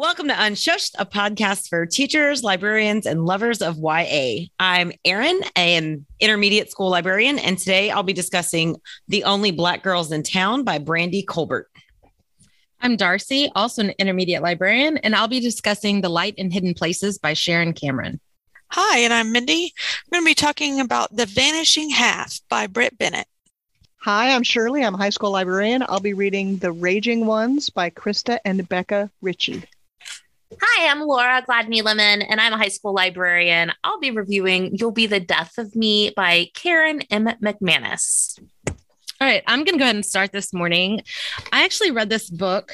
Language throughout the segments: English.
Welcome to Unshushed, a podcast for teachers, librarians, and lovers of YA. I'm Erin, an intermediate school librarian, and today I'll be discussing The Only Black Girls in Town by Brandy Colbert. I'm Darcy, also an intermediate librarian, and I'll be discussing The Light in Hidden Places by Sharon Cameron. Hi, and I'm Mindy. I'm going to be talking about The Vanishing Half by Brit Bennett. Hi, I'm Shirley. I'm a high school librarian. I'll be reading The Raging Ones by Krista and Becca Ritchie. Hi, I'm Laura Gladney Lemon, and I'm a high school librarian. I'll be reviewing You'll Be the Death of Me by Karen M. McManus. All right, I'm going to go ahead and start this morning. I actually read this book.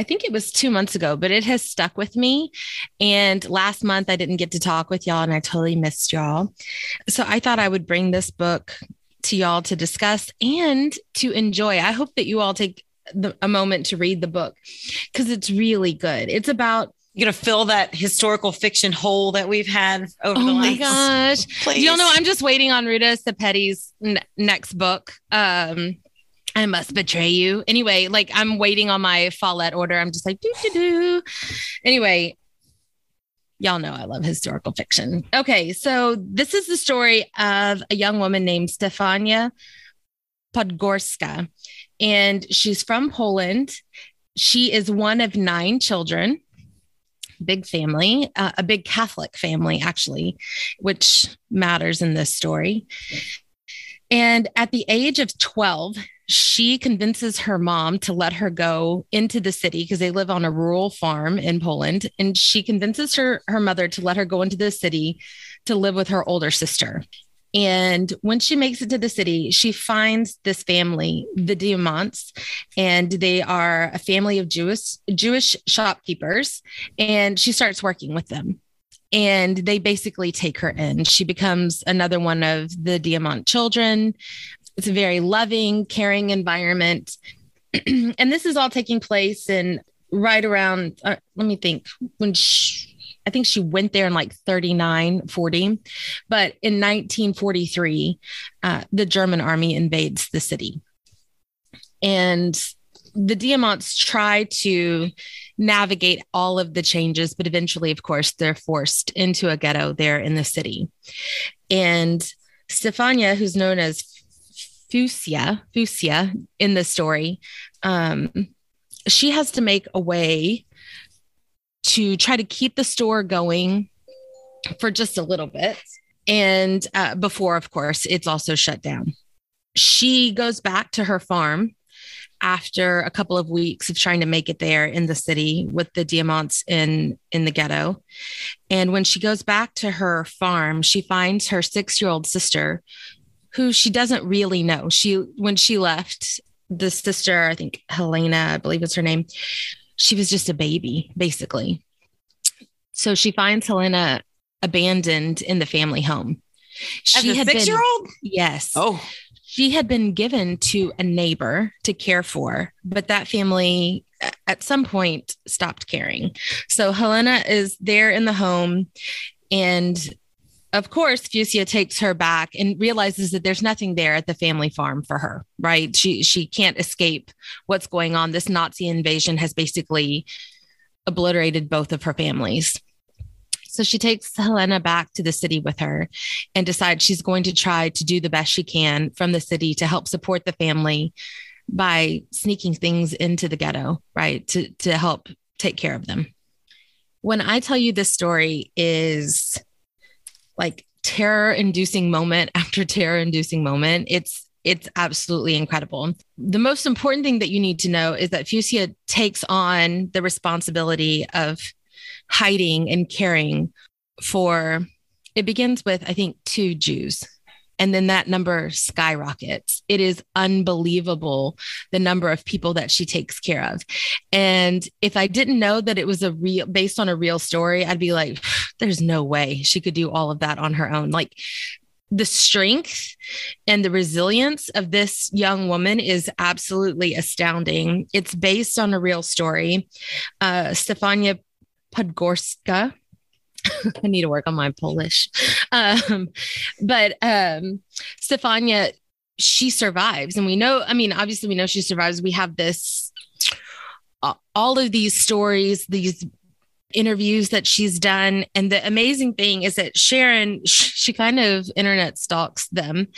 I think it was two months ago, but it has stuck with me. And last month, I didn't get to talk with y'all, and I totally missed y'all. So I thought I would bring this book to y'all to discuss and to enjoy. I hope that you all take the, a moment to read the book because it's really good. It's about gonna fill that historical fiction hole that we've had over oh the my last. gosh! Please. You all know, I'm just waiting on Ruta Sepetys' n- next book. Um, I must betray you. Anyway, like I'm waiting on my Follett order. I'm just like do do do. Anyway, y'all know I love historical fiction. Okay, so this is the story of a young woman named Stefania Podgorska, and she's from Poland. She is one of nine children big family, uh, a big Catholic family, actually, which matters in this story. And at the age of 12, she convinces her mom to let her go into the city because they live on a rural farm in Poland. And she convinces her, her mother to let her go into the city to live with her older sister. And when she makes it to the city, she finds this family, the Diamants, and they are a family of Jewish Jewish shopkeepers. And she starts working with them. And they basically take her in. She becomes another one of the Diamant children. It's a very loving, caring environment. and this is all taking place in right around, uh, let me think, when she, I think she went there in like 39, 40. But in 1943, uh, the German army invades the city. And the Diamants try to navigate all of the changes, but eventually, of course, they're forced into a ghetto there in the city. And Stefania, who's known as Fusia, Fusia in the story, um, she has to make a way to try to keep the store going for just a little bit. And uh, before, of course, it's also shut down. She goes back to her farm after a couple of weeks of trying to make it there in the city with the diamants in in the ghetto and when she goes back to her farm she finds her 6-year-old sister who she doesn't really know she when she left the sister i think helena i believe is her name she was just a baby, basically. So she finds Helena abandoned in the family home. She As a six year old? Yes. Oh. She had been given to a neighbor to care for, but that family uh, at some point stopped caring. So Helena is there in the home and of course, Fusia takes her back and realizes that there's nothing there at the family farm for her, right? She she can't escape what's going on. This Nazi invasion has basically obliterated both of her families. So she takes Helena back to the city with her and decides she's going to try to do the best she can from the city to help support the family by sneaking things into the ghetto, right? To to help take care of them. When I tell you this story is like terror inducing moment after terror inducing moment. It's it's absolutely incredible. The most important thing that you need to know is that Fusia takes on the responsibility of hiding and caring for it begins with I think two Jews and then that number skyrockets. It is unbelievable the number of people that she takes care of. And if I didn't know that it was a real based on a real story, I'd be like, there's no way she could do all of that on her own. Like the strength and the resilience of this young woman is absolutely astounding. It's based on a real story. Uh, Stefania Podgorska, I need to work on my Polish. Um, but um, Stefania, she survives. And we know, I mean, obviously, we know she survives. We have this, uh, all of these stories, these interviews that she's done. And the amazing thing is that Sharon, she kind of internet stalks them,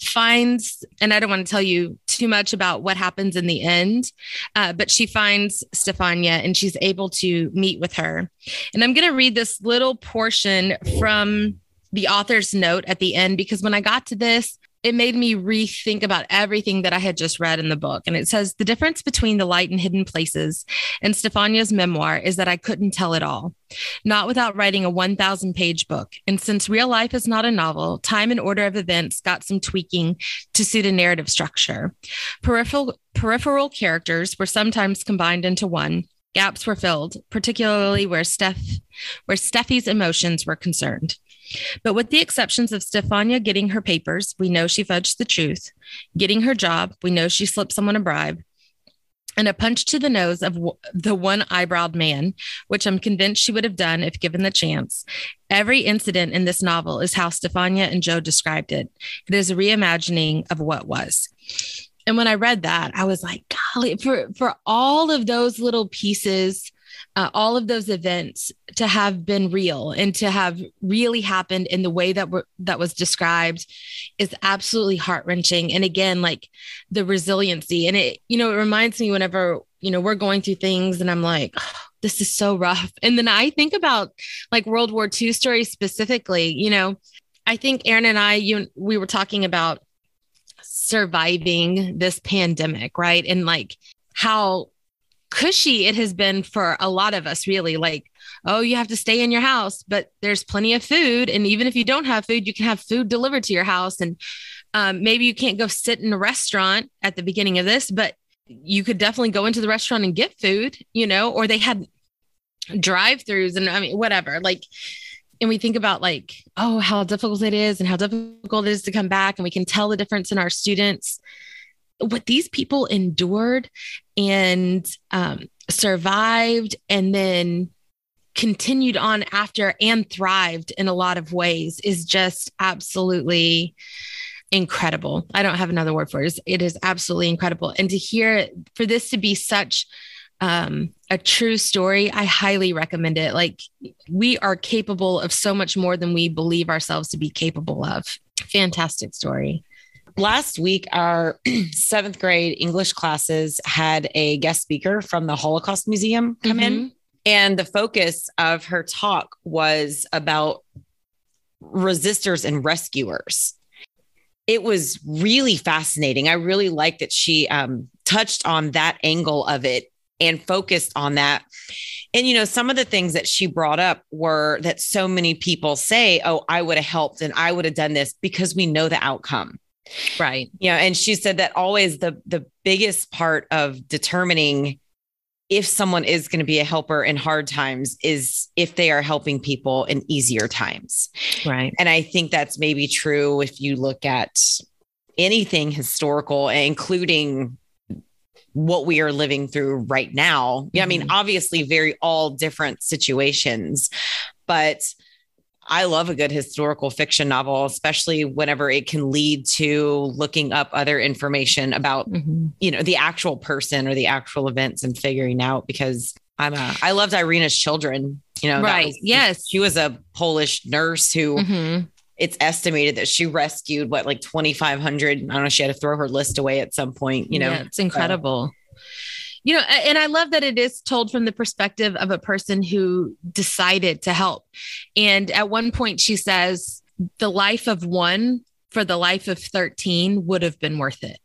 finds, and I don't want to tell you too much about what happens in the end, uh, but she finds Stefania and she's able to meet with her. And I'm going to read this little portion from the author's note at the end because when I got to this, it made me rethink about everything that I had just read in the book. And it says the difference between the light and hidden places and Stefania's memoir is that I couldn't tell it all, not without writing a 1,000 page book. And since real life is not a novel, time and order of events got some tweaking to suit a narrative structure. Peripheral, peripheral characters were sometimes combined into one. Gaps were filled, particularly where Steph, where Steffi's emotions were concerned. But with the exceptions of Stefania getting her papers, we know she fudged the truth. Getting her job, we know she slipped someone a bribe. And a punch to the nose of the one eyebrowed man, which I'm convinced she would have done if given the chance. Every incident in this novel is how Stefania and Joe described it. It is a reimagining of what was. And when I read that, I was like, golly, for, for all of those little pieces uh, all of those events to have been real and to have really happened in the way that were that was described is absolutely heart wrenching. And again, like the resiliency, and it you know it reminds me whenever you know we're going through things, and I'm like. Oh, this is so rough. And then I think about like World War II stories specifically, you know, I think Erin and I, you we were talking about surviving this pandemic, right? And like how cushy it has been for a lot of us really. Like oh you have to stay in your house but there's plenty of food and even if you don't have food you can have food delivered to your house. And um, maybe you can't go sit in a restaurant at the beginning of this but you could definitely go into the restaurant and get food you know or they had drive-throughs and i mean whatever. Like and we think about like oh how difficult it is and how difficult it is to come back and we can tell the difference in our students what these people endured and um, survived and then continued on after and thrived in a lot of ways is just absolutely incredible. I don't have another word for it. It is absolutely incredible. And to hear for this to be such um, a true story, I highly recommend it. Like we are capable of so much more than we believe ourselves to be capable of. Fantastic story last week, our seventh grade English classes had a guest speaker from the Holocaust Museum come mm-hmm. in. And the focus of her talk was about resistors and rescuers. It was really fascinating. I really liked that she um, touched on that angle of it and focused on that. And, you know, some of the things that she brought up were that so many people say, Oh, I would have helped and I would have done this because we know the outcome. Right. Yeah. And she said that always the the biggest part of determining if someone is going to be a helper in hard times is if they are helping people in easier times. Right. And I think that's maybe true if you look at anything historical, including what we are living through right now. Yeah, I mean, mm-hmm. obviously, very all different situations, but I love a good historical fiction novel, especially whenever it can lead to looking up other information about, mm-hmm. you know, the actual person or the actual events and figuring out because I'm a, I loved Irena's children, you know, right. Was, yes. She was a Polish nurse who mm-hmm. it's estimated that she rescued what, like 2,500. I don't know. She had to throw her list away at some point, you know, yeah, it's incredible you know and i love that it is told from the perspective of a person who decided to help. And at one point she says the life of one for the life of 13 would have been worth it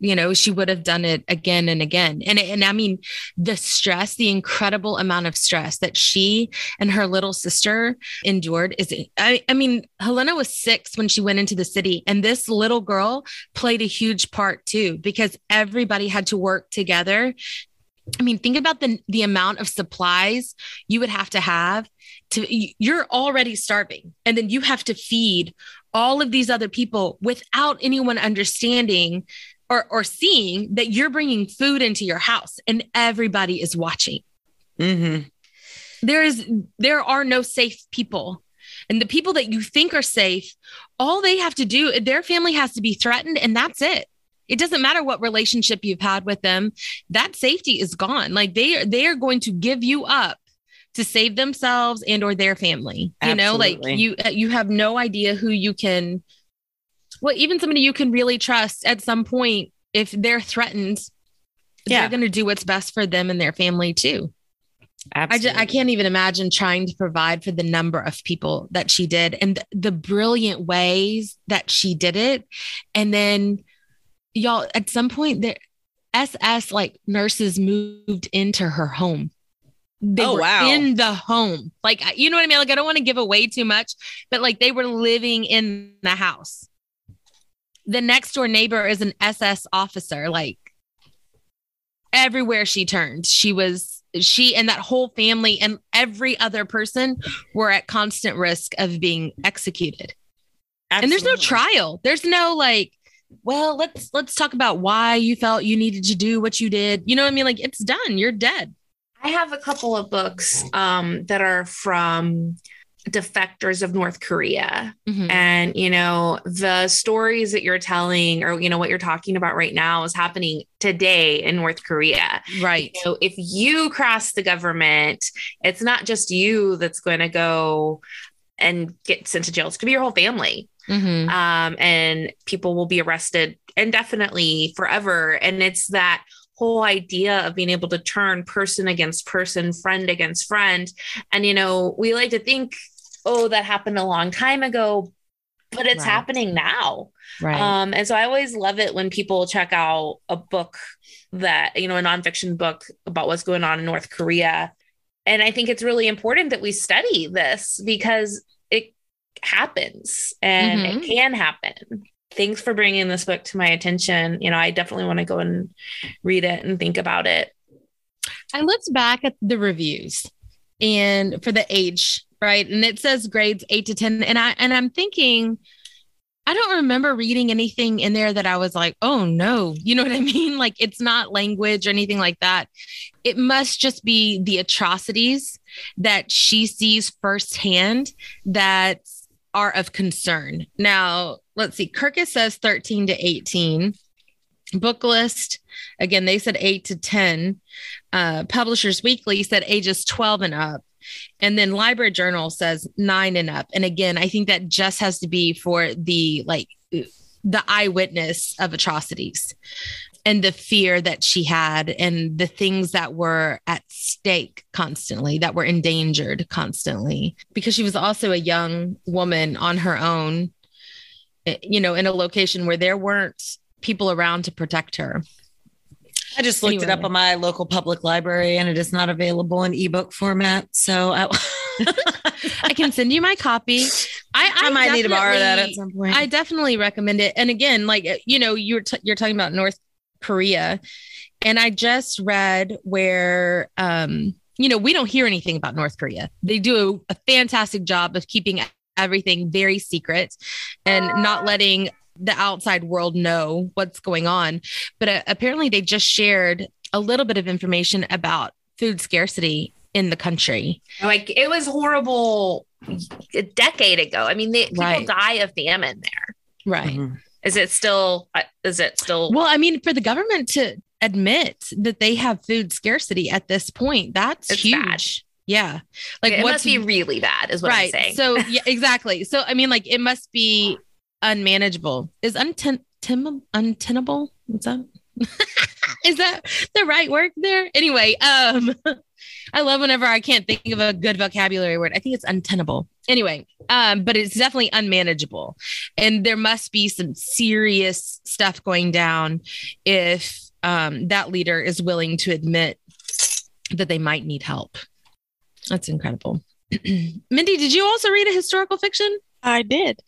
you know she would have done it again and again. And and i mean the stress the incredible amount of stress that she and her little sister endured is i, I mean helena was 6 when she went into the city and this little girl played a huge part too because everybody had to work together. I mean, think about the the amount of supplies you would have to have to you're already starving and then you have to feed all of these other people without anyone understanding or, or seeing that you're bringing food into your house and everybody is watching. Mm-hmm. There is there are no safe people. And the people that you think are safe, all they have to do, their family has to be threatened, and that's it. It doesn't matter what relationship you've had with them, that safety is gone. Like they are they are going to give you up to save themselves and or their family. You know, like you you have no idea who you can well, even somebody you can really trust at some point if they're threatened, Yeah. they're going to do what's best for them and their family too. I Absolutely. just I can't even imagine trying to provide for the number of people that she did and th- the brilliant ways that she did it. And then y'all at some point the SS like nurses moved into her home. They Oh, were wow. in the home. Like you know what I mean? Like I don't want to give away too much, but like they were living in the house. The next door neighbor is an SS officer. Like everywhere she turned, she was she and that whole family and every other person were at constant risk of being executed. And there's no trial. There's no like, well, let's let's talk about why you felt you needed to do what you did. You know what I mean? Like it's done. You're dead. I have a couple of books um, that are from defectors of North Korea. Mhm. And, you know, the stories that you're telling or, you know, what you're talking about right now is happening today in North Korea. Right. So if you cross the government, it's not just you that's going to go and get sent to jail. It's going to be your whole family. Mhm. Um, and people will be arrested indefinitely forever. And it's that whole idea of being able to turn person against person, friend against friend. And, you know, we like to think, oh, that happened a long time ago, but it's Right. happening now. Right. Um, and so I always love it when people check out a book that, you know, a nonfiction book about what's going on in North Korea. And I think it's really important that we study this because it happens and Mhm. it can happen. Thanks for bringing this book to my attention. You know, I definitely want to go and read it and think about it. I looked back at the reviews and for the age, right? And it says grades eight to 10. And I and I'm thinking, I don't remember reading anything in there that I was like, oh no, you know what I mean? Like it's not language or anything like that. It must just be the atrocities that she sees firsthand that are of concern. Now, let's see. Kirkus says 13 to 18. Booklist, again, they said eight to 10 uh, Publishers Weekly said ages 12 and up. And then Library Journal says nine and up. And again, I think that just has to be for the like the eyewitness of atrocities and the fear that she had and the things that were at stake constantly, that were endangered constantly, because she was also a young woman on her own, eh, you know, in a location where there weren't people around to protect her. I just looked it up Anyway. on my local public library and it is not available in ebook format. So I, I can send you my copy. I, I might need to borrow that at some point. I definitely recommend it. And again, like uh, you know, you're t- you're talking about North Korea, and I just read where um, you know we don't hear anything about North Korea. They do a, a fantastic job of keeping everything very secret and not letting the outside world know what's going on. But uh, apparently, they just shared a little bit of information about food scarcity in the country. Like it was horrible a decade ago. I mean, they, people Right. die of famine there. Right. Mhm. Is it still? uh, Is it still? Well, I mean, for the government to admit that they have food scarcity at this point, that's It's huge. bad. Yeah. Like it what's must be really bad, is what right. I'm saying. So yeah, exactly. So I mean, like it must be unmanageable. Is unten- tim- untenable? What's that? Is that the right word there? Anyway, um, I love whenever I can't think of a good vocabulary word. I think it's untenable. Anyway, um, but it's definitely unmanageable. And there must be some serious stuff going down if um, that leader is willing to admit that they might need help. That's incredible. Mindy, did you also read a historical fiction? I did.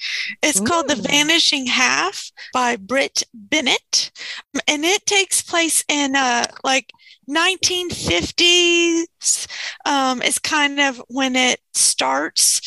It's called The Vanishing Half by Brit Bennett. And it takes place in uh like 1950s. Um, it's kind of when it starts.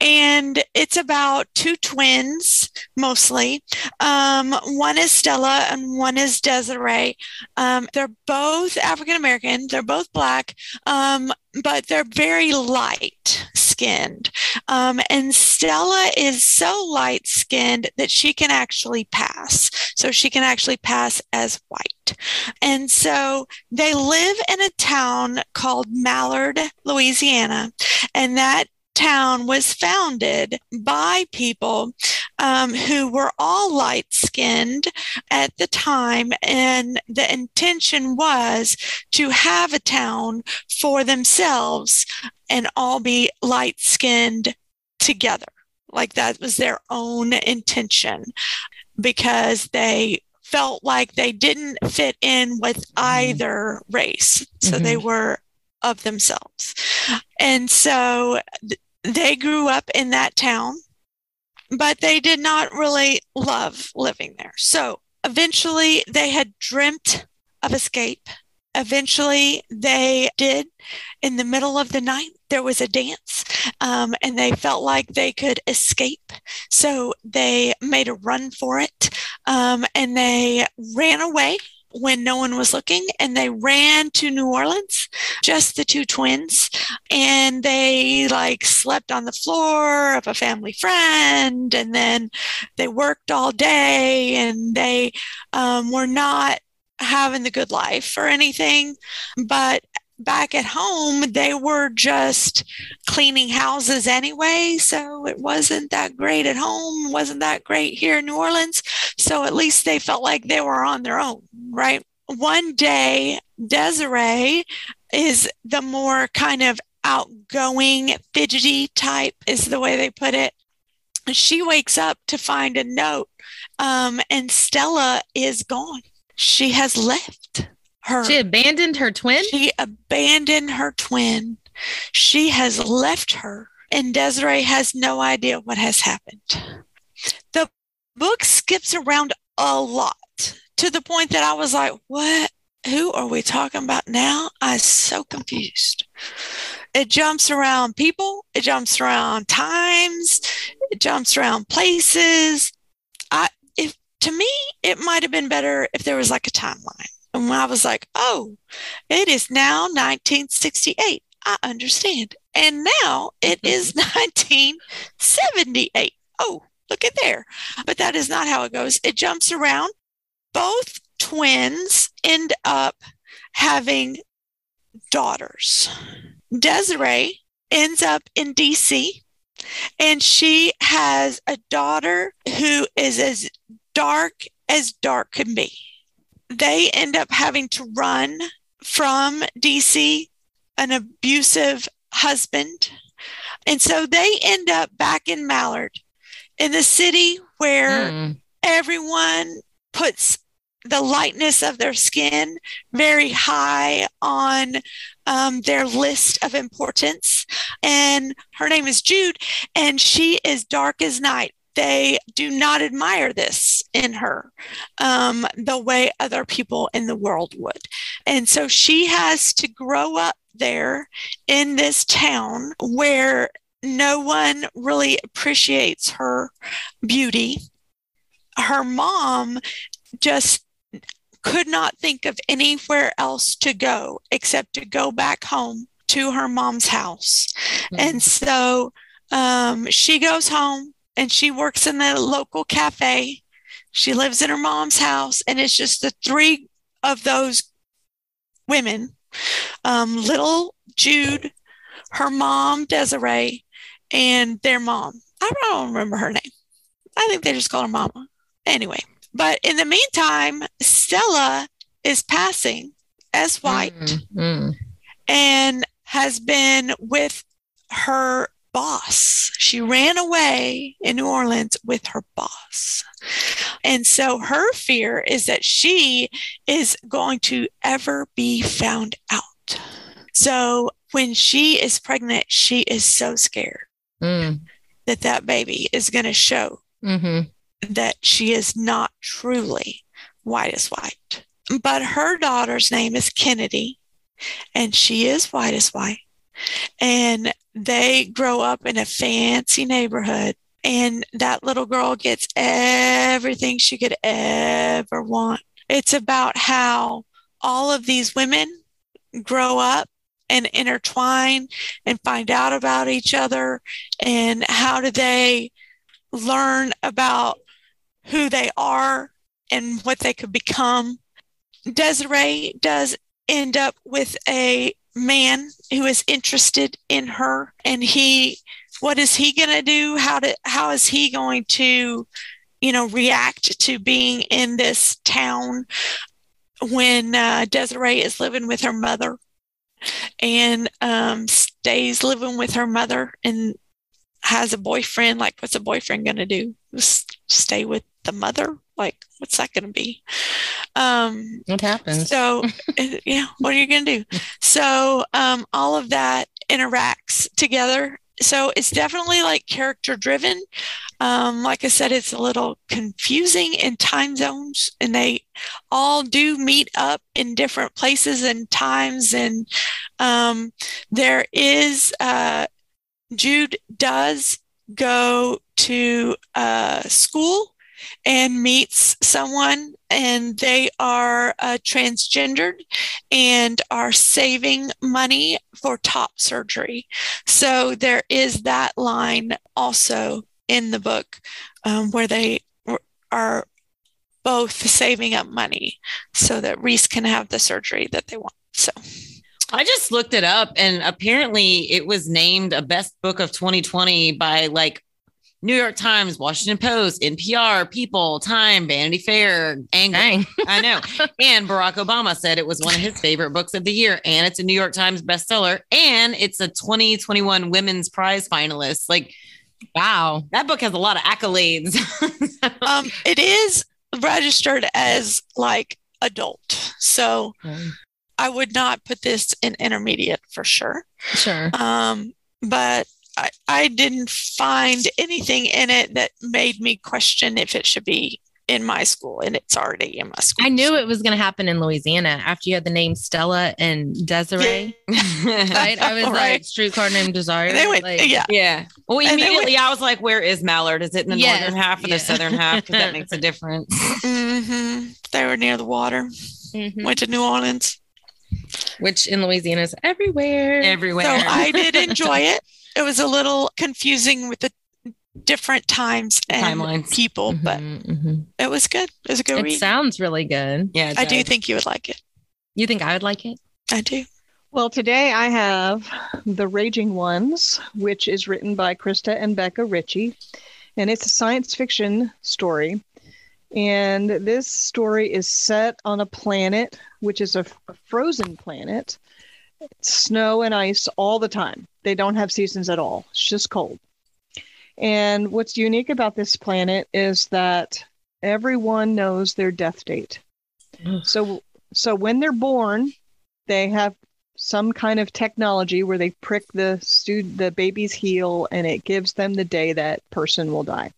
And it's about two twins mostly. Um, one is Stella and one is Desiree. Um, they're both African American, they're both black, um, but they're very light skinned. Um, and Stella is so light skinned that she can actually pass. So she can actually pass as white. And so they live in a town called Mallard, Louisiana. And that town was founded by people um, who were all light skinned at the time. And the intention was to have a town for themselves and all be light skinned together. Like that was their own intention because they felt like they didn't fit in with mm-hmm. either race. So mm-hmm. they were of themselves. And so they grew up in that town, but they did not really love living there. So eventually they had dreamt of escape. Eventually they did. In the middle of the night, there was a dance, um, and they felt like they could escape. So they made a run for it, um, and they ran away when no one was looking and they ran to New Orleans, just the two twins. And they like slept on the floor of a family friend. And then they worked all day and they um, were not having the good life or anything. But back at home, they were just cleaning houses anyway. So it wasn't that great at home, wasn't that great here in New Orleans. So at least they felt like they were on their own, right? One day, Desiree is the more kind of outgoing, fidgety type, is the way they put it. She wakes up to find a note, um, and Stella is gone. She has left her. She abandoned her twin? She abandoned her twin. She has left her, and Desiree has no idea what has happened. The book skips around a lot to the point that I was like, what? Who are we talking about now? I'm so confused. It jumps around people, it jumps around times, it jumps around places. I if to me it might have been better if there was like a timeline and I was like, oh, it is now 1968. I understand. And now it is mm-hmm. 1978. Oh, look at there. But that is not how it goes. It jumps around. Both twins end up having daughters. Desiree ends up in DC and she has a daughter who is as dark as dark can be they end up having to run from DC, an abusive husband. And so they end up back in Mallard, in the city where mm. everyone puts the lightness of their skin very high on um, their list of importance. And her name is Jude, and she is dark as night they do not admire this in her um, the way other people in the world would. And so she has to grow up there in this town where no one really appreciates her beauty. Her mom just could not think of anywhere else to go except to go back home to her mom's house. Mm-hmm. And so um, she goes home and she works in the local cafe. She lives in her mom's house, and it's just the three of those women um, little Jude, her mom, Desiree, and their mom. I don't remember her name. I think they just call her Mama. Anyway, but in the meantime, Stella is passing as white mm-hmm. and has been with her boss. She ran away in New Orleans with her boss. And so her fear is that she is going to ever be found out. So when she is pregnant, she is so scared mm. that that baby is going to show mm-hmm. that she is not truly white as white. But her daughter's name is Kennedy, and she is white as white. And they grow up in a fancy neighborhood and that little girl gets everything she could ever want. It's about how all of these women grow up and intertwine and find out about each other and how do they learn about who they are and what they could become. Desiree does end up with a man who is interested in her and he what is he going to do? How to how is he going to you know react to being in this town when uh, desiree is living with her mother and um, stays living with her mother and has a boyfriend? Like what's a boyfriend going to do stay with the mother like what's that going to be? Um What happens? so uh, yeah what are you going to do? So um all of that interacts together. So it's definitely like character driven. Um like i said it's a little confusing in time zones and they all do meet up in different places and times and um there is uh jude does go to uh school and meets someone and they are uh, transgendered and are saving money for top surgery. So there is that line also in the book um, where they are both saving up money so that Reese can have the surgery that they want. So I just looked it up and apparently it was named a best book of 2020 by like New York Times, Washington Post, NPR, People, Time, Vanity Fair, and Dang. I know. And Barack Obama said it was one of his favorite books of the year. And it's a New York Times bestseller. And it's a 2021 Women's Prize finalist. Like Wow. that book has a lot of accolades. um, it is registered as like adult. So I would not put this in intermediate for sure. Sure. Um, but I, I didn't find anything in it that made me question if it should be in my school, and it's already in my school. I knew it was going to happen in Louisiana after you had the name Stella and Desiree. Right? I was like, Right. streetcar named Desire. They went, like, yeah, Yeah. Well, And they immediately I was like, where is Mallard? Is it in the Yes, northern half or yeah. the southern half? Because that makes a difference. hmm they were near the water. Mhm. Went to New Orleans, Which in Louisiana is everywhere. Everywhere. so I did enjoy it. It was a little confusing with the different times and Timelines. people, but Mhm, mhm. it was good. It was a good It read. sounds really good. yeah. I do think you would like it. You think I would like it? I do. Well, today I have The Raging Ones, which is written by Krista and Becca Ritchie. And it's a science fiction story. And this story is set on a planet, which is a, a frozen planet. It's snow and ice all the time. They don't have seasons at all, it's just cold. And what's unique about this planet is that everyone knows their death date. Ugh. So, so when they're born, they have some kind of technology where they prick the student the baby's heel and it gives them the day that person will die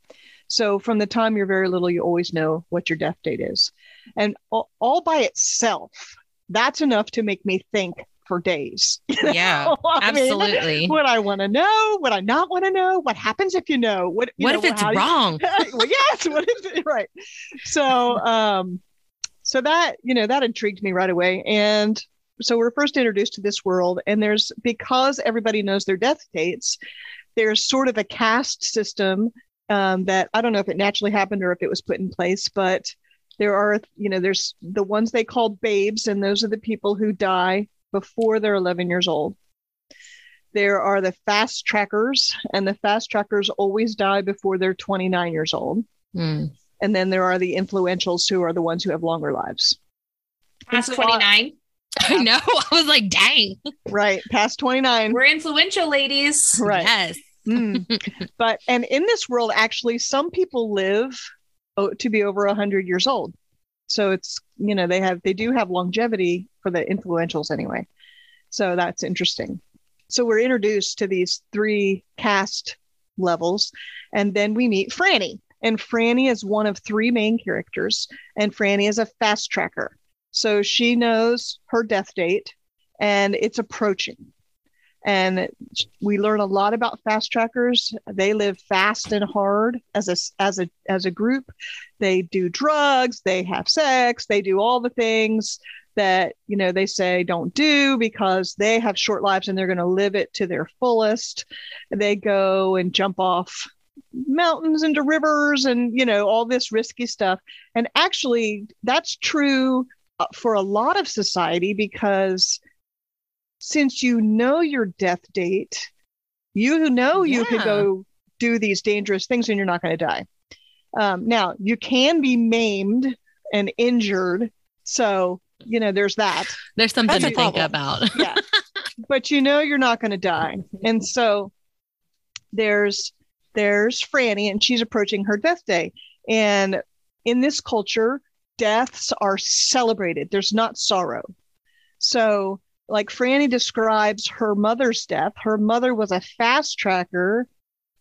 so from the time you're very little you always know what your death date is and all, all by itself that's enough to make me think for days you Yeah, know? Mean, absolutely. what i want to know what i not want to know what happens if you know what you what know, if it's you- wrong? well, yes. What it? Right. So, um, so that you know that intrigued me right away, and so we're first introduced to this world, and there's because everybody knows their death dates, there's sort of a caste system um, that I don't know if it naturally happened or if it was put in place, but there are you know there's the ones they call babes, and those are the people who die before they're 11 years old. There are the fast trackers, and the fast trackers always die before they're 29 years old. Hmm. And then there are the influentials who are the ones who have longer lives. Past And so, uh, 29. I know. I was like, dang. Right, past 29. We're influential, ladies. Right. Yes. Mm. but and in this world, actually, some people live to be over 100 years old. So it's you know they have they do have longevity for the influentials anyway. So that's interesting. So we're introduced to these three caste levels, and then we meet Franny. And Franny is one of three main characters, and Franny is a fast tracker. So she knows her death date, and it's approaching. And we learn a lot about fast trackers. They live fast and hard as a as a as a group. They do drugs. They have sex. They do all the things. that you know they say don't do because they have short lives and they're going to live it to their fullest they go and jump off mountains into rivers and you know all this risky stuff and actually that's true uh, for a lot of society because since you know your death date you know you could go do these dangerous things and you're not going to die. Um, now you can be maimed and injured so you know there's that. There's something That's to think problem. about. yeah. But you know you're not going to die. And so there's there's franny and she's approaching her death day. And in this culture deaths are celebrated. There's not sorrow. So like franny describes her mother's death her mother was a fast tracker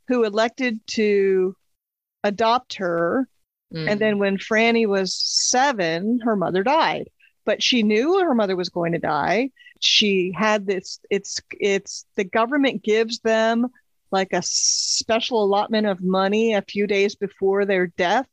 who elected to adopt her Mm. and then when Franny was seven, her mother died. But she knew her mother was going to die. She had this, it's it's the government gives them like a special allotment of money a few days before their death,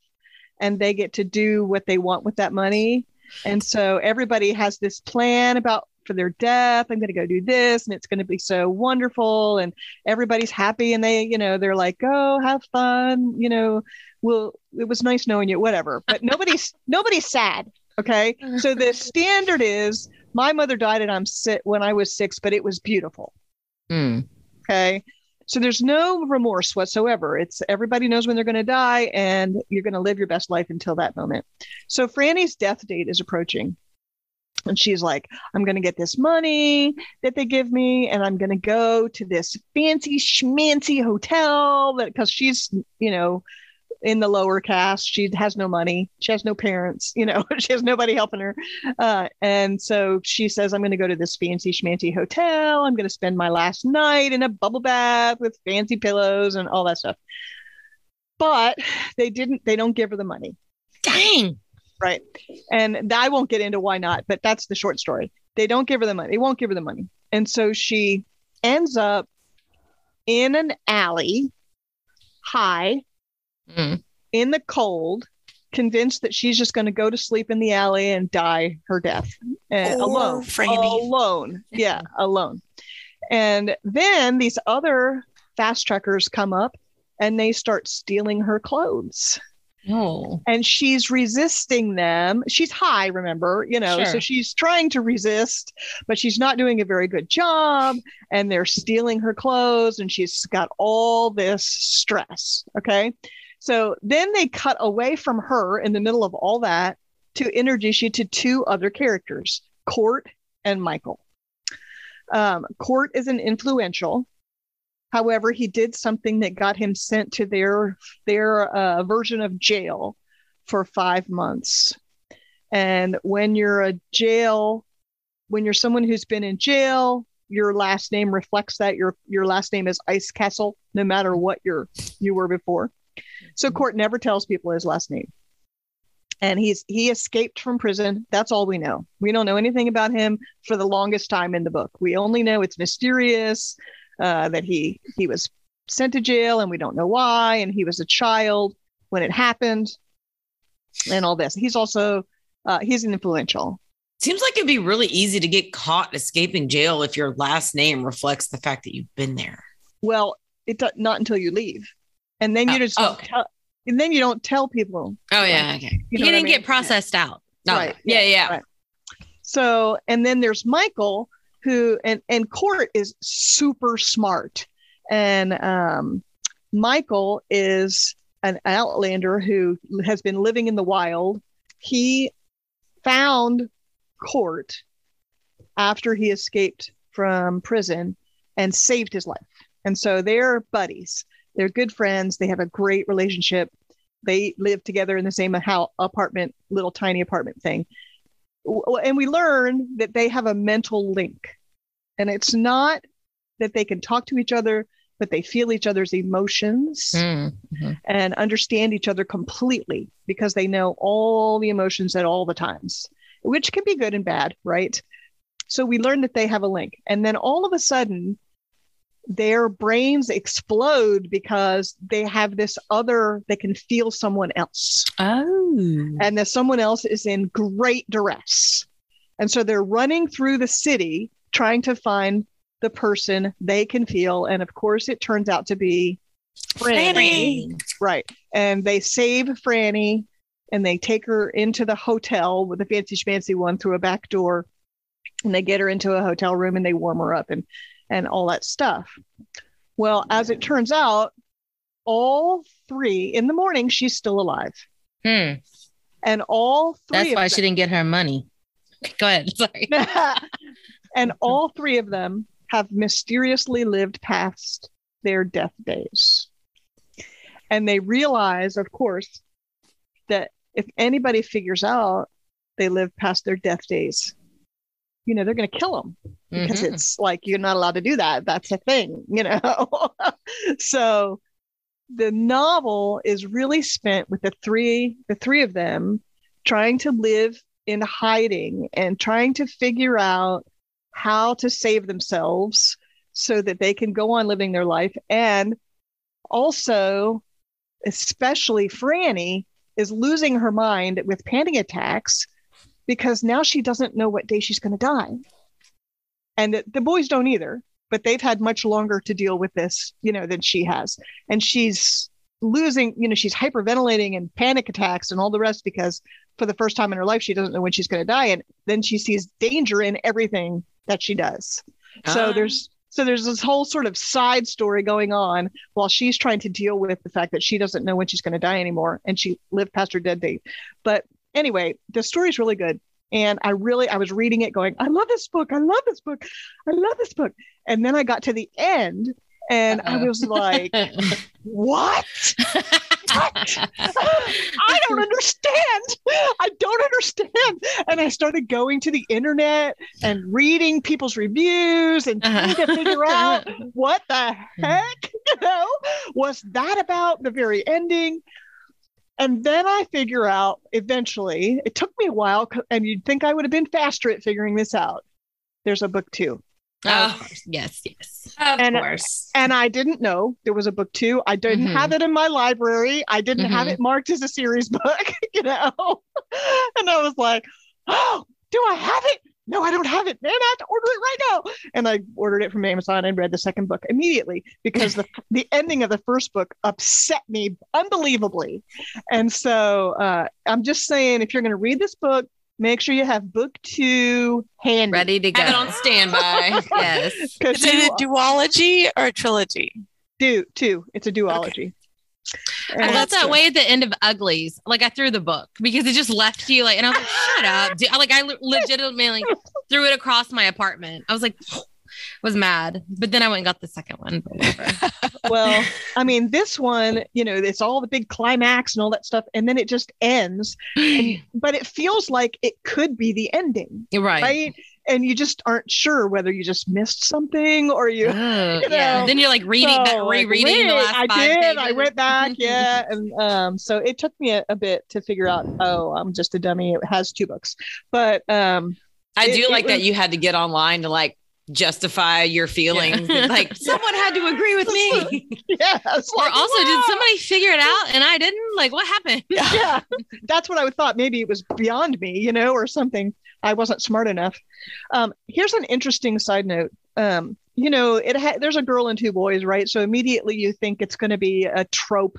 and they get to do what they want with that money. And so everybody has this plan about for their death. I'm going to go do this, and it's going to be so wonderful. And everybody's happy, and they, you know, they're like, "Oh, have fun," you know. Well, it was nice knowing you, whatever. But nobody's nobody's sad. Okay, so the standard is my mother died, and I'm sick when I was six, but it was beautiful. Mm. Okay. So there's no remorse whatsoever. It's everybody knows when they're going to die and you're going to live your best life until that moment. So Franny's death date is approaching. And she's like, I'm going to get this money that they give me and I'm going to go to this fancy schmancy hotel that because she's, you know, in the lower caste. She has no money. She has no parents, you know, she has nobody helping her. Uh, and so she says, I'm going to go to this fancy schmancy hotel. I'm going to spend my last night in a bubble bath with fancy pillows and all that stuff. But they didn't, they don't give her the money. Dang. Right. And I won't get into why not, but that's the short story. They don't give her the money. They won't give her the money. And so she ends up in an alley, high, Mm. in the cold, convinced that she's just going to go to sleep in the alley and die her death and Poor alone. Franny. Alone. Yeah, alone. And then these other fast trackers come up and they start stealing her clothes Oh. and she's resisting them. She's high, remember, you know, so she's trying to resist, but she's not doing a very good job. And they're stealing her clothes, and she's got all this stress. Okay. So then they cut away from her in the middle of all that to introduce you to two other characters, Court and Michael. Um, Court is an influential. However, he did something that got him sent to their their uh, version of jail for five months. And when you're a jail, when you're someone who's been in jail, your last name reflects that. Your your last name is Ice Castle, no matter what your you were before. So court never tells people his last name. And he's he escaped from prison. That's all we know. We don't know anything about him for the longest time in the book. We only know it's mysterious uh, that he he was sent to jail and we don't know why and he was a child when it happened and all this he's also uh, he's an influential Seems like it'd be really easy to get caught escaping jail if your last name reflects the fact that you've been there. well it not until you leave and then you Oh, just oh, okay. tell and then you don't tell people Oh yeah, okay. you know didn't mean? get processed out. No, Right. Yeah, yeah. Right. so and then there's michael who and and court is super smart. And um michael is an outlander who has been living in the wild. He found court after he escaped from prison and saved his life. And so they're buddies. They're good friends. They have a great relationship. They live together in the same apartment little tiny apartment thing and we learn that they have a mental link. And it's not that they can talk to each other but they feel each other's emotions Mm. and understand each other completely because they know all the emotions at all the times which can be good and bad right? So we learn that they have a link. And then all of a sudden their brains explode because they have this other they can feel someone else Oh. and that someone else is in great duress And so they're running through the city trying to find the person they can feel. And of course, it turns out to be Franny. Right. And they save Franny and they take her into the hotel with the fancy schmancy one through a back door. And they get her into a hotel room and they warm her up and and all that stuff. Well, as it turns out, all three in the morning, she's still alive. Hmm. And all three That's why them- she didn't get her money. Go ahead. Sorry. and all three of them have mysteriously lived past their death days. And they realize, of course, that if anybody figures out they live past their death days, you know, they're going to kill them because Mhm. it's like you're not allowed to do that. That's a thing, you know. so the novel is really spent with the three the three of them trying to live in hiding and trying to figure out how to save themselves so that they can go on living their life and also especially Franny is losing her mind with panic attacks because now she doesn't know what day she's going to die and the, boys don't either but they've had much longer to deal with this you know than she has. And she's losing you know she's hyperventilating and panic attacks and all the rest because for the first time in her life she doesn't know when she's going to die. And then she sees danger in everything that she does. So Ah. there's so there's this whole sort of side story going on while she's trying to deal with the fact that she doesn't know when she's going to die anymore and she lived past her dead date. But anyway the story's really good and i really i was reading it going i love this book i love this book i love this book and then i got to the end and i Uh-oh. was like what what? I don't understand. I don't understand. And I started going to the internet and reading people's reviews and trying to uh-huh. figure out what the heck, you know, was that about the very ending? And then I figure out eventually, it took me a while, and you'd think I would have been faster at figuring this out. There's a book two. Oh, of yes, yes. Of And- course. And I didn't know there was a book two. I didn't Mhm. have it in my library. I didn't have Mhm. it marked as a series book, you know? and I was like, oh, do I have it? No, I don't have it. Man, I have to order it right now. And I ordered it from Amazon and read the second book immediately because the, the ending of the first book upset me unbelievably. And so uh, I'm just saying, if you're going to read this book, make sure you have book two handy. Ready to go. Have it on standby. yes. 'Cause Is it a duology or a trilogy? do two. It's a duology. I And- felt that good. way at the end of Uglies. Like I threw the book because it just left you like, and I was like, shut up. Dude. Like I legitimately threw it across my apartment. I was like, was mad. But then I went and got the second one. Well, I mean, this one, you know, it's all the big climax and all that stuff, and then it just ends. And, but it feels like it could be the ending, right. right? And you just aren't sure whether you just missed something or you. You yeah. Then you're like reading, So, that, like, rereading the last I did. I went back, yeah, and um, so it took me a, a bit to figure out. Oh, I'm just a dummy. It has two books, but um, I It- do like that you had to get online to like justify your feelings. like someone had to agree with me. yeah, it's Or like, also, did somebody figure it out and I didn't? Like, what happened? yeah that's what i thought maybe it was beyond me you know or something i wasn't smart enough um, here's an interesting side note um, you know it ha- there's a girl and two boys right so immediately you think it's going to be a trope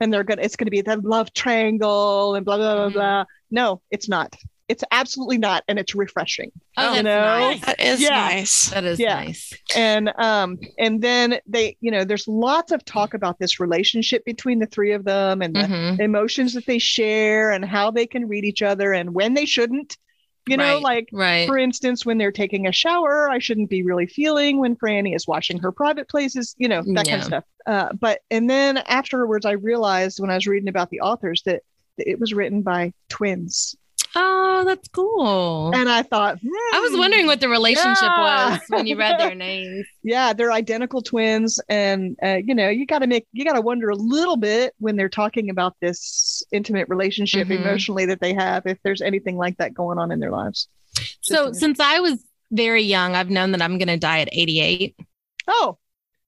and they're gonna it's going to be the love triangle and blah blah blah Mhm. blah no it's not it's absolutely not and it's refreshing Oh, You that's know? nice. That is Yeah. nice. That is Yeah. nice. and um and then they you know there's lots of talk about this relationship between the three of them and the Mhm. emotions that they share and how they can read each other and when they shouldn't. You know, Right. like Right. for instance, when they're taking a shower, I shouldn't be really feeling when Franny is washing her private places, you know, that kind of stuff. Uh, but and then afterwards, I realized when I was reading about the authors that it was written by twins, Oh, that's cool. and I thought, I was hmm, wondering what the relationship Yeah. was when you read their names. yeah, they're identical twins, and uh, you know, you got to make you got to wonder a little bit when they're talking about this intimate relationship Mhm. emotionally that they have, if there's anything like that going on in their lives. So, since I was very young, I've known that I'm going to die at 88. Oh,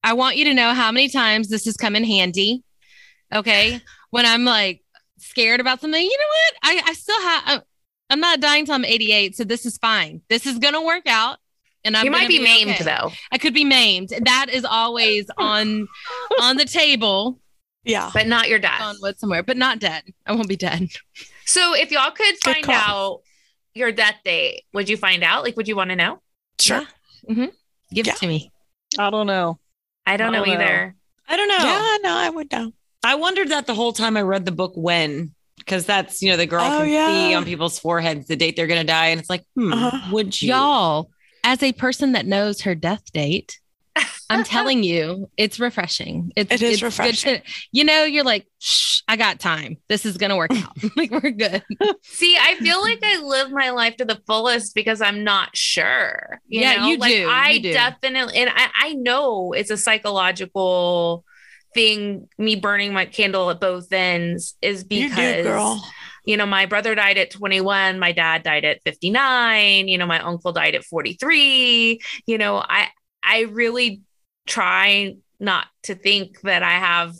I want you to know how many times this has come in handy. Okay. when I'm like scared about something, you know what? I, I still have, I'm not dying till I'm 88, so this is fine. This is gonna work out. And I'm you might gonna be, maimed okay. though. I could be maimed. That is always on on the table Yeah. but not your death. on wood somewhere, but not dead. I won't be dead. So if y'all could Good find call. out your death date, would you find out? Like, would you want to know? Sure. mm-hmm Give Yeah. it to me. I don't know. I don't I know don't know. either. I don't know. Yeah, no, I would know. I wondered that the whole time I read the book when, because that's, you know, the girl Oh, can yeah. see on people's foreheads the date they're going to die. And it's like, hmm, Uh-huh. would you? Y'all, as a person that knows her death date, I'm telling you, it's refreshing. It's, It is it's refreshing. to- you know, you're like, Shh, I got time. This is gonna work out. like we're good. See, I feel like I live my life to the fullest because I'm not sure. You Yeah, know? you like, do, I you do. definitely, and I, I know it's a psychological thing. Me burning my candle at both ends is You because do, girl. you know, my brother died at 21, my dad died at 59, you know, my uncle died at 43. You know, I I really try not to think that I have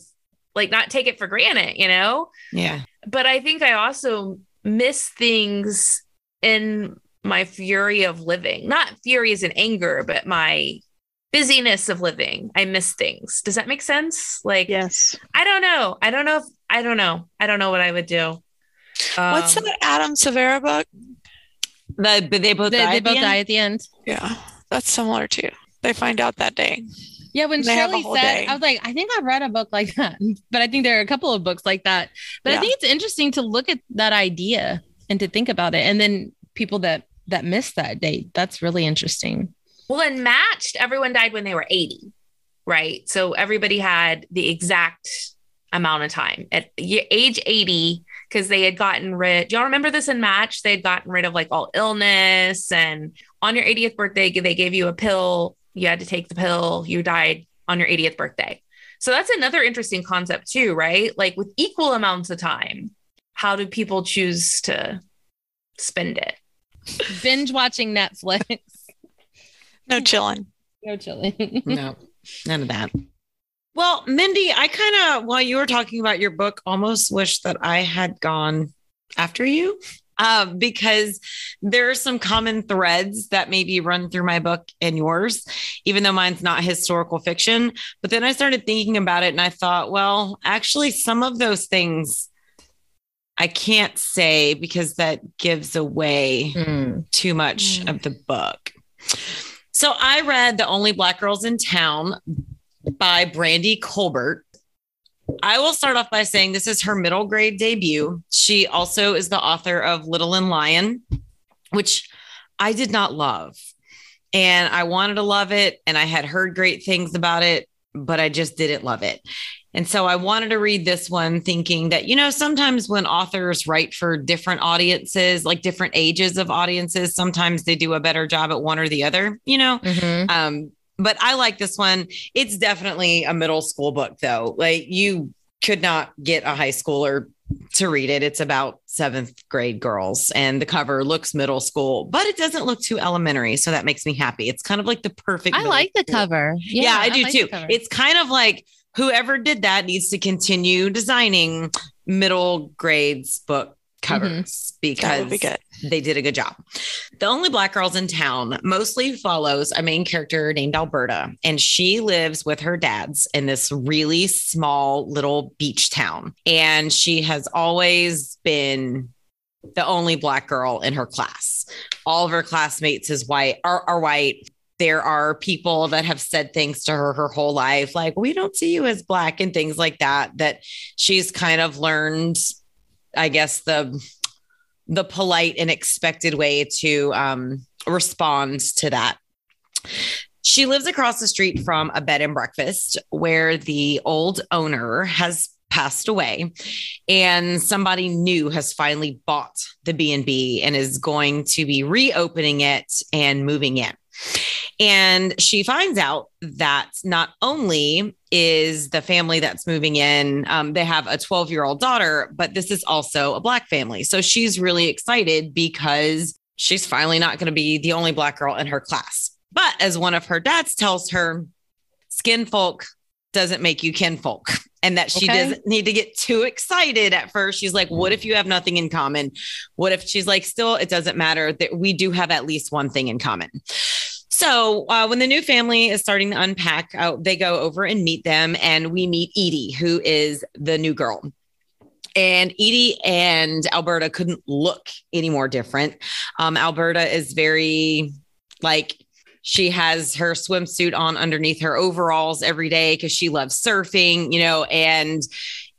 like not take it for granted, you know? Yeah. But I think I also miss things in my fury of living. Not fury as in anger, but my busyness of living. I miss things. Does that make sense? Like Yes. I don't know. I don't know if I don't know. I don't know what I would do. What's Um, that Adam Silvera book? The, they both They, die they at the both end? die at the end. Yeah, that's similar too. They find out that day. Yeah, when They Shirley said, day. I was like, I think I've read a book like that, but I think there are a couple of books like that. But I think it's interesting to look at that idea and to think about it, and then people that that miss that date. That's really interesting. Well, and matched, everyone died when they were 80, right? So everybody had the exact amount of time at age 80 because they had gotten rid. Do y'all remember this in Match? They had gotten rid of like all illness, and on your 80th birthday, they gave you a pill. You had to take the pill. You died on your 80th birthday. So that's another interesting concept too, right? Like with equal amounts of time, how do people choose to spend it? Binge watching Netflix. No chilling. no chilling. no, none of that. Well, Mindy, I kind of, while you were talking about your book, almost wish that I had gone after you um, because there are some common threads that maybe run through my book and yours, even though mine's not historical fiction. But then I started thinking about it and I thought, well, actually, some of those things I can't say because that gives away Mm. too much Mm. of the book. So I read The Only Black Girls in Town by Brandy Colbert. I will start off by saying this is her middle grade debut. She also is the author of Little and Lion, which I did not love. And I wanted to love it. And I had heard great things about it, but I just didn't love it. And so I wanted to read this one thinking that, you know, sometimes when authors write for different audiences, like different ages of audiences, sometimes they do a better job at one or the other, you know? Mhm. Um, but I like this one. It's definitely a middle school book, though. Like you could not get a high schooler to read it. It's about seventh grade girls, and the cover looks middle school, but it doesn't look too elementary. So that makes me happy. It's kind of like the perfect. I like the school. cover. Yeah, I do like too. It's kind of like whoever did that needs to continue designing middle grades book covers That because be they did a good job. The Only Black Girls in Town mostly follows a main character named Alberta, and she lives with her dads in this really small little beach town. And she has always been the only black girl in her class. All of her classmates is white are, are white. There are people that have said things to her her whole life, like, we don't see you as black and things like that, that she's kind of learned, I guess, the the polite and expected way to um, respond to that. She lives across the street from a bed and breakfast where the old owner has passed away and somebody new has finally bought the B&B and is going to be reopening it and moving in. And she finds out that not only is the family that's moving in, um, they have a 12 year old daughter, but this is also a Black family. So she's really excited because she's finally not going to be the only Black girl in her class. But as one of her dads tells her, skin folk doesn't make you kinfolk. and that she Okay. doesn't need to get too excited at first. She's like, what if you have nothing in common? What if she's like, still, it doesn't matter that we do have at least one thing in common. So uh, when the new family is starting to unpack, uh, they go over and meet them, and we meet Edie, who is the new girl. And Edie and Alberta couldn't look any more different. Um, Alberta is very like she has her swimsuit on underneath her overalls every day because she loves surfing, you know, and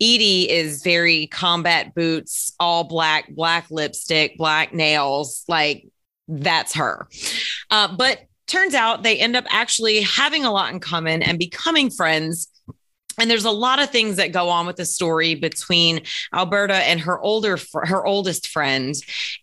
Edie is very combat boots, all black, black lipstick, black nails. Like that's her. Uh, but turns out they end up actually having a lot in common and becoming friends. And there's a lot of things that go on with the story between Alberta and her older, her oldest friend,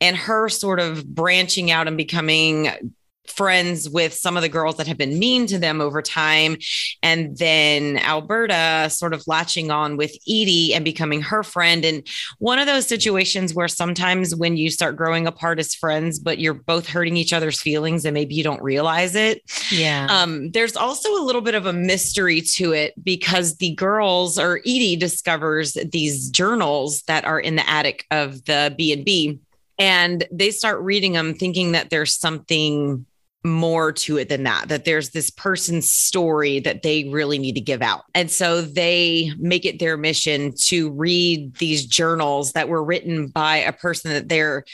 and her sort of branching out and becoming friends with some of the girls that have been mean to them over time. And then Alberta sort of latching on with Edie and becoming her friend. And one of those situations where sometimes when you start growing apart as friends, but you're both hurting each other's feelings and maybe you don't realize it. Yeah. Um, there's also a little bit of a mystery to it because the girls or Edie discovers these journals that are in the attic of the B and B, and they start reading them, thinking that there's something more to it than that that there's this person's story that they really need to give out. And so they make it their mission to read these journals that were written by a person that they're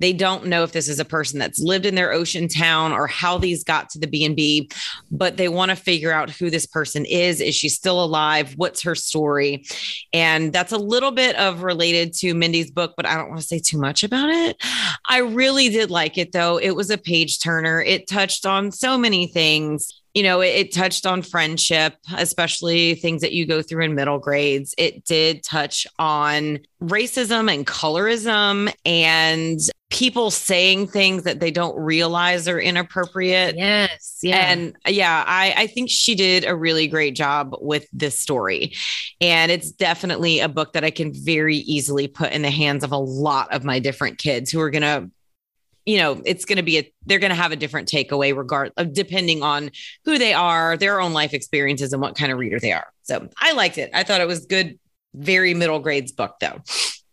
they don't know if this is a person that's lived in their ocean town or how these got to the b&b but they want to figure out who this person is. Is she still alive? What's her story? And that's a little bit of related to mindy's book but i don't want to say too much about it. I really did like it though. It was a page turner. It touched on so many things you know, it, it, touched on friendship, especially things that you go through in middle grades. It did touch on racism and colorism and people saying things that they don't realize are inappropriate. Yes. Yeah. And yeah, I, I think she did a really great job with this story. And it's definitely a book that I can very easily put in the hands of a lot of my different kids who are going to you know it's going to be a they're going to have a different takeaway regard of depending on who they are their own life experiences and what kind of reader they are so i liked it i thought it was good very middle grades book though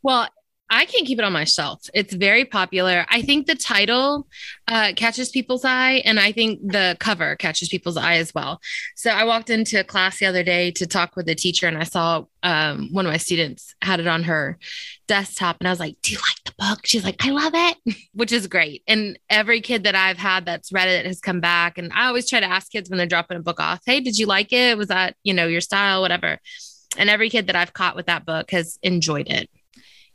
well I can't keep it on my shelf. It's very popular. I think the title uh, catches people's eye, and I think the cover catches people's eye as well. So I walked into a class the other day to talk with the teacher, and I saw um, one of my students had it on her desktop, and I was like, "Do you like book?" She's like, "I love it," which is great. And every kid that I've had that's read it has come back, and I always try to ask kids when they're dropping a book off, "Hey, did you like it? Was that you know your style, whatever?" And every kid that I've caught with that book has enjoyed it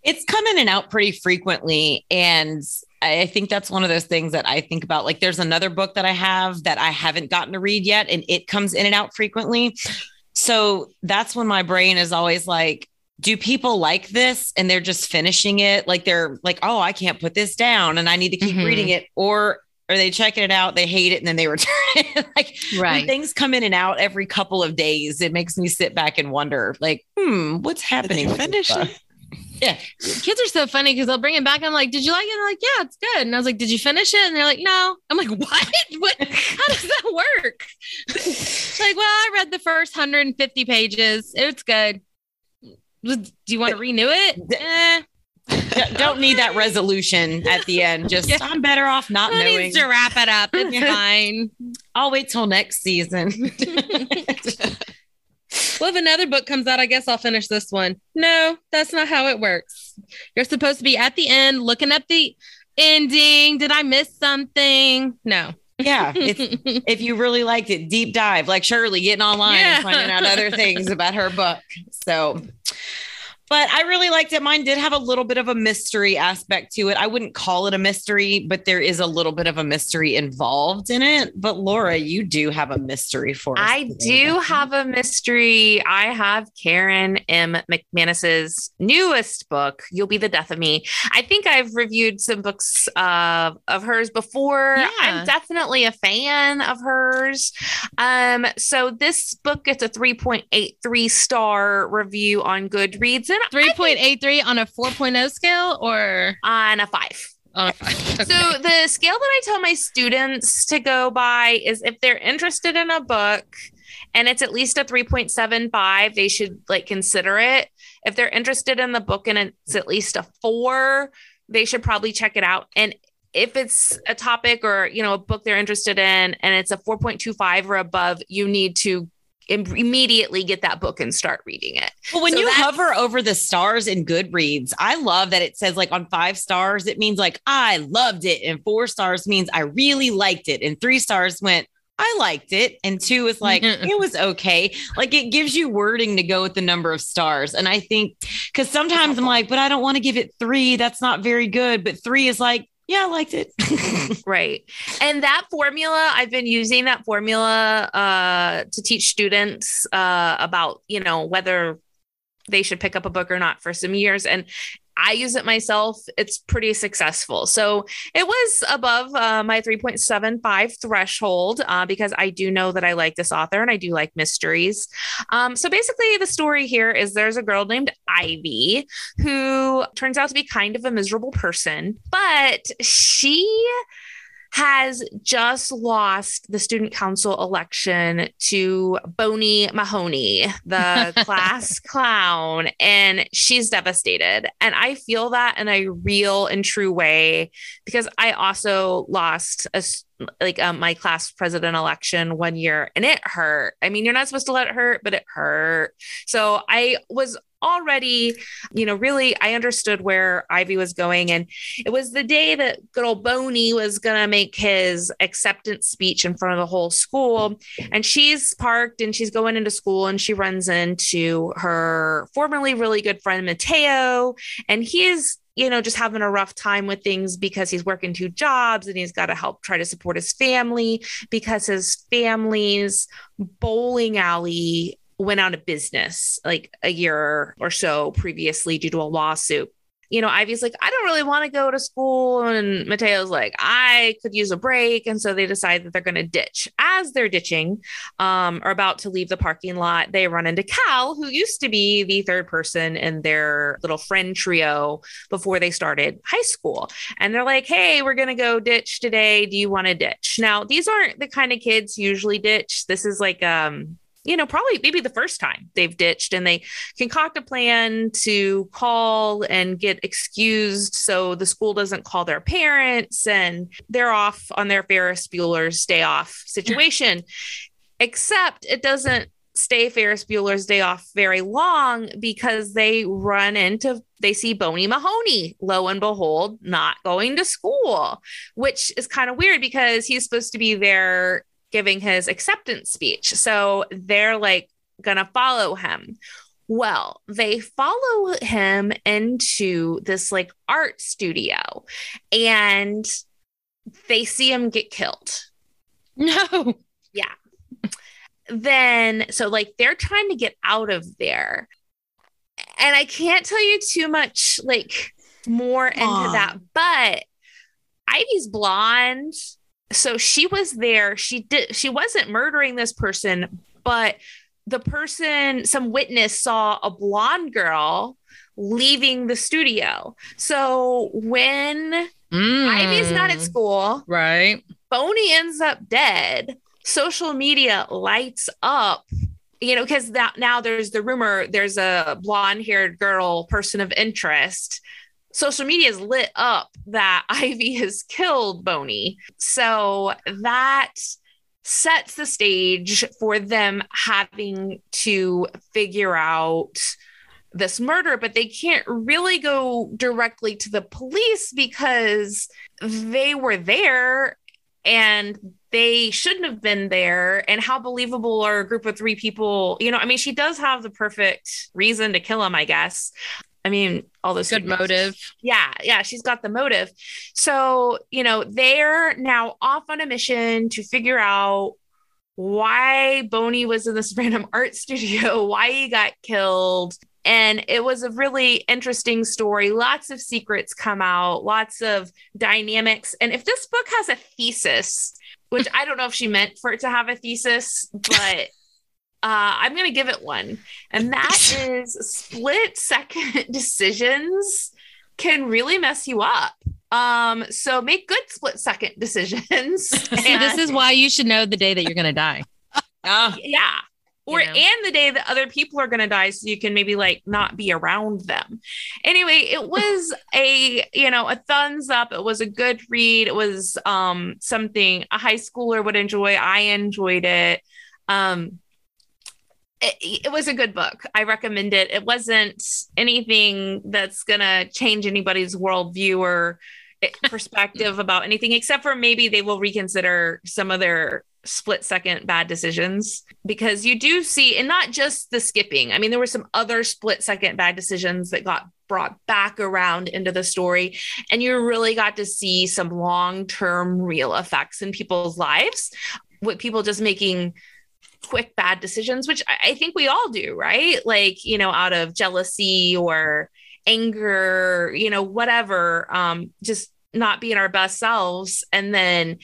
it's come in and out pretty frequently and i think that's one of those things that i think about like there's another book that i have that i haven't gotten to read yet and it comes in and out frequently so that's when my brain is always like do people like this and they're just finishing it like they're like oh i can't put this down and i need to keep Mhm. reading it or are they checking it out they hate it and then they return it like when things come in and out every couple of days it makes me sit back and wonder like hmm what's happening finish it? yeah kids are so funny because they'll bring it back. I'm like, did you like it? And they're like, yeah, it's good. And I was like, did you finish it? And they're like, no. I'm like, what? what? How does that work? like, well, I read the first 150 pages. It's good. Do you want to renew it? Eh, don't need that resolution at the end. Just Yeah. I'm better off not that knowing. needs to wrap it up. It's fine. I'll wait till next season. Well, if another book comes out, I guess I'll finish this one. No, that's not how it works. You're supposed to be at the end looking at the ending. Did I miss something? No. Yeah, it's, if you really liked it, deep dive like Shirley getting online Yeah. and finding out other things about her book. So, but I really liked it. Mine did have a little bit of a mystery aspect to it. I wouldn't call it a mystery, but there is a little bit of a mystery involved in it. But Laura, you do have a mystery for us. I today, do have a mystery. I have Karen M. McManus's newest book, You'll Be the Death of Me. I think I've reviewed some books uh, of hers before. Yeah. I'm definitely a fan of hers. Um, so this book gets a 3.83 star review on Goodreads 3.83 on a 4.0 scale or on a five. on a five? So the scale that I tell my students to go by is if they're interested in a book and it's at least a 3.75, they should like consider it. If they're interested in the book and it's at least a four, they should probably check it out. And if it's a topic or you know a book they're interested in and it's a 4.25 or above you need to immediately get that book and start reading it Well, when So you hover over the stars in Goodreads, I love that it says like on five stars, it means like I loved it. And four stars means I really liked it. And three stars went, I liked it. And two is like, it was okay. Like it gives you wording to go with the number of stars. And I think because sometimes I'm like, but I don't want to give it three. That's not very good. But three is like, yeah, I liked it. right and that formula i've been using that formula uh, to teach students uh, about you know whether they should pick up a book or not for some years and i use it myself it's pretty successful. So it was above uh, my 3.75 threshold uh, because i do know that i like this author and i do like mysteries. Um, so basically the story here is there's a girl named ivy who turns out to be kind of a miserable person but she has just lost the student council election to Boney Mahoney, the class clown, and she's devastated. And I feel that in a real and true way because I also lost a like um, my class president election one year and it hurt. I mean, you're not supposed to let it hurt, but it hurt. So I was already, you know, really I understood where Ivy was going and it was the day that good old Boney was going to make his acceptance speech in front of the whole school. And she's parked and she's going into school and she runs into her formerly really good friend, Mateo. And he's, you know, just having a rough time with things because he's working two jobs and he's got to help try to support his family because his family's bowling alley went out of business like a year or so previously due to a lawsuit you know, Ivy's like, I don't really want to go to school. And Mateo's like, I could use a break. And so they decide that they're going to ditch. As they're ditching um, or about to leave the parking lot, they run into Cal, who used to be the third person in their little friend trio before they started high school. And they're like, hey, we're going to go ditch today. Do you want to ditch? Now, these aren't the kind of kids usually ditch. This is like, um, you know, probably maybe the first time they've ditched and they concoct a plan to call and get excused so the school doesn't call their parents and they're off on their Ferris Bueller's day off situation. Except it doesn't stay Ferris Bueller's day off very long because they run into they see Boney Mahoney, lo and behold, not going to school, which is kind of weird because he's supposed to be there giving his acceptance speech. So they're like gonna follow him. Well, they follow him into this like art studio and they see him get killed. No. Yeah. then, so like they're trying to get out of there. And I can't tell you too much like more into that, but Ivy's blonde. So she was there. She did she wasn't murdering this person, but the person, some witness saw a blonde girl leaving the studio. So when Ivy's not at Mm. school, Right. Boney ends up dead. Social media lights up, you know, because that now there's the rumor there's a blonde haired girl, person of interest. Social media is lit up that Ivy has killed Boney. So that sets the stage for them having to figure out this murder, but they can't really go directly to the police because they were there and they shouldn't have been there. And how believable are a group of three people? You know, I mean, she does have the perfect reason to kill him, I guess. I mean, all those Good students- motive. yeah, yeah, she's got the motive. So, you know, they're now off on a mission to figure out why Boney was in this random art studio, why he got killed. And it was a really interesting story. Lots of secrets come out, lots of dynamics. And if this book has a thesis, which I don't know if she meant for it to have a thesis, but uh, I'm going to give it one. And that is split second decisions can really mess you up. Um, so make good split second decisions. See, this is why you should know the day that you're going to die. Ah, yeah or You know? and the day that other people are going to die so you can maybe like not be around them anyway it was a you know a thumbs up it was a good read it was um something a high schooler would enjoy i enjoyed it um it, it was a good book. I recommend it. It wasn't anything that's going to change anybody's worldview or eh, perspective about anything except for maybe they will reconsider some of their split second bad decisions. Because you do see and not just the skipping i mean there were some other split second bad decisions that got brought back around into the story and you really got to see some long-term real effects in people's lives with people just making quick bad decisions which I, I think we all do right like you know out of jealousy or anger you know whatever um just not being our best selves and then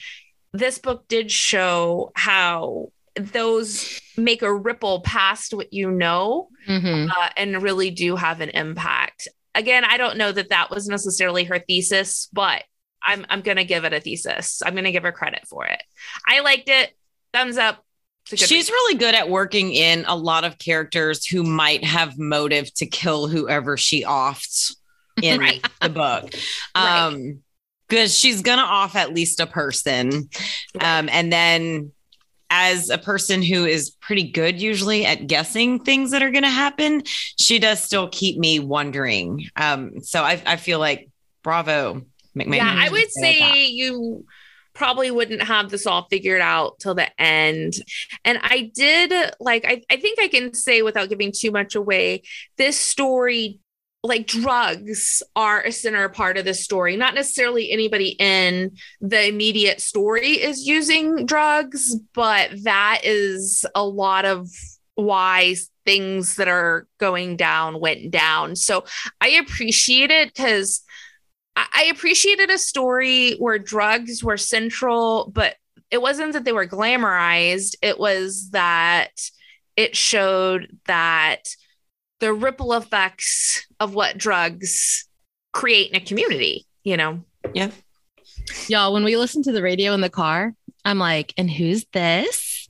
this book did show how those make a ripple past what you know Mhm. uh, and really do have an impact. Again, I don't know that that was necessarily her thesis, but I'm I'm going to give it a thesis. I'm going to give her credit for it. I liked it. Thumbs up. It's a good She's read. really good at working in a lot of characters who might have motive to kill whoever she offs in Right. the book. Right. Um, because she's gonna off at least a person. Um, and then as a person who is pretty good usually at guessing things that are gonna happen, she does still keep me wondering. Um, so I, I feel like bravo, McManus. yeah, I would say you probably wouldn't have this all figured out till the end. And I did like I, I think I can say without giving too much away, this story like drugs are a center part of the story. Not necessarily anybody in the immediate story is using drugs, but that is a lot of why things that are going down went down. So I appreciate it because I appreciated a story where drugs were central, but it wasn't that they were glamorized. It was that it showed that the ripple effects of what drugs create in a community, you know? Yeah. Y'all, when we listen to the radio in the car, I'm like, and who's this?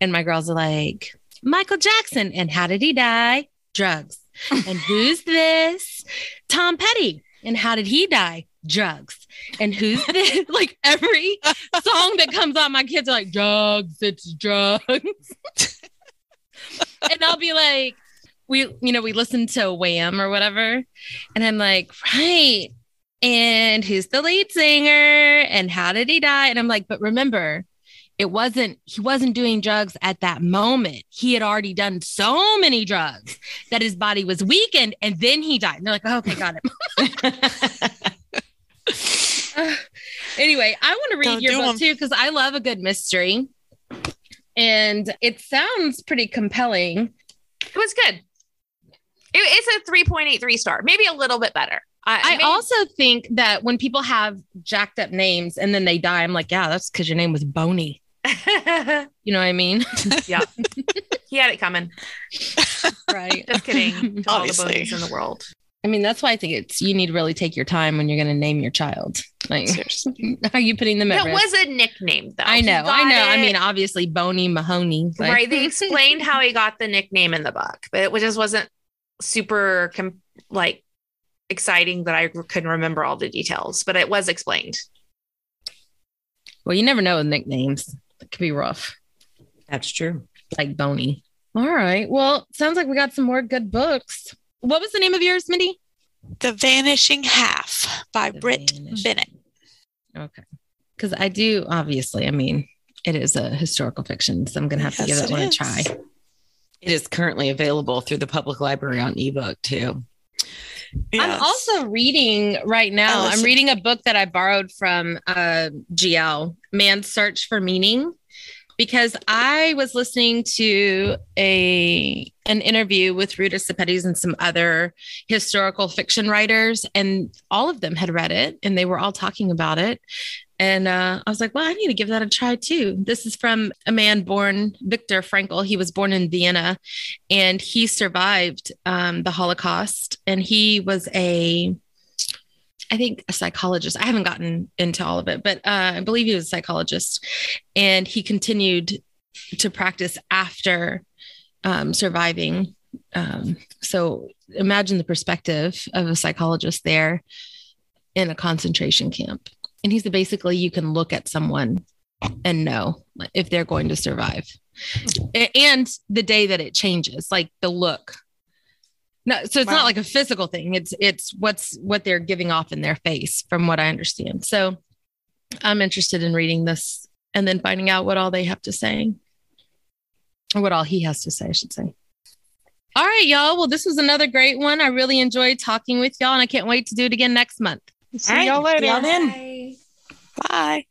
And my girls are like, Michael Jackson. And how did he die? Drugs. And who's this? Tom Petty. And how did he die? Drugs. And who's this? like every song that comes on, my kids are like, drugs, it's drugs. and I'll be like, we, you know, we listen to Wham or whatever. And I'm like, right. And who's the lead singer? And how did he die? And I'm like, but remember, it wasn't, he wasn't doing drugs at that moment. He had already done so many drugs that his body was weakened and then he died. And they're like, oh, okay, got it. anyway, I want to read Don't your book book 'em. too because I love a good mystery. And it sounds pretty compelling. It was good. It, it's a 3.83 star, maybe a little bit better. I maybe- also think that when people have jacked up names and then they die, I'm like, yeah, that's because your name was Boney. You know what I mean? yeah. he had it coming. right. Just kidding. To all the Obviously. bonies in the world. I mean, that's why I think it's you need to really take your time when you're going to name your child. Like, Seriously. are you putting them at It risk? was a nickname, though. I know, I got know. I mean, obviously, Boney Mahoney. like- right. They explained how he got the nickname in the book, but it just wasn't super com- like exciting that I couldn't remember all the details, but it was explained. Well, you never know with nicknames. It could be rough, That's true. like bony. All right. Well, sounds like we got some more good books. What was the name of yours, Mindy? The Vanishing Half by The Brit Vanishing- Bennett. Okay. Because I do, obviously, I mean, it is a historical fiction, so I'm going to have to give that it one a try. It is currently available through the public library on ebook too. I'm also reading right now. Allison. I'm reading a book that I borrowed from uh, GL, Man's Search for Meaning, because I was listening to a an interview with Ruta Sepetys and some other historical fiction writers, and all of them had read it, and they were all talking about it. And uh, I was like, well, I need to give that a try too. This is from a man born Viktor Frankl. He was born in Vienna and he survived um, the Holocaust. And he was a, I think, a psychologist. I haven't gotten into all of it, but uh, I believe he was a psychologist. And he continued to practice after um, surviving. Um, so imagine the perspective of a psychologist there in a concentration camp. And he said basically you can look at someone and know if they're going to survive. And the day that it changes, like the look. No, so it's wow. not like a physical thing. It's it's what's what they're giving off in their face, from what I understand. So I'm interested in reading this and then finding out what all they have to say. Or what all he has to say, I should say. All right, y'all. Well, this was another great one. I really enjoyed talking with y'all, and I can't wait to do it again next month. See y'all later. See y'all then. Bye. Bye.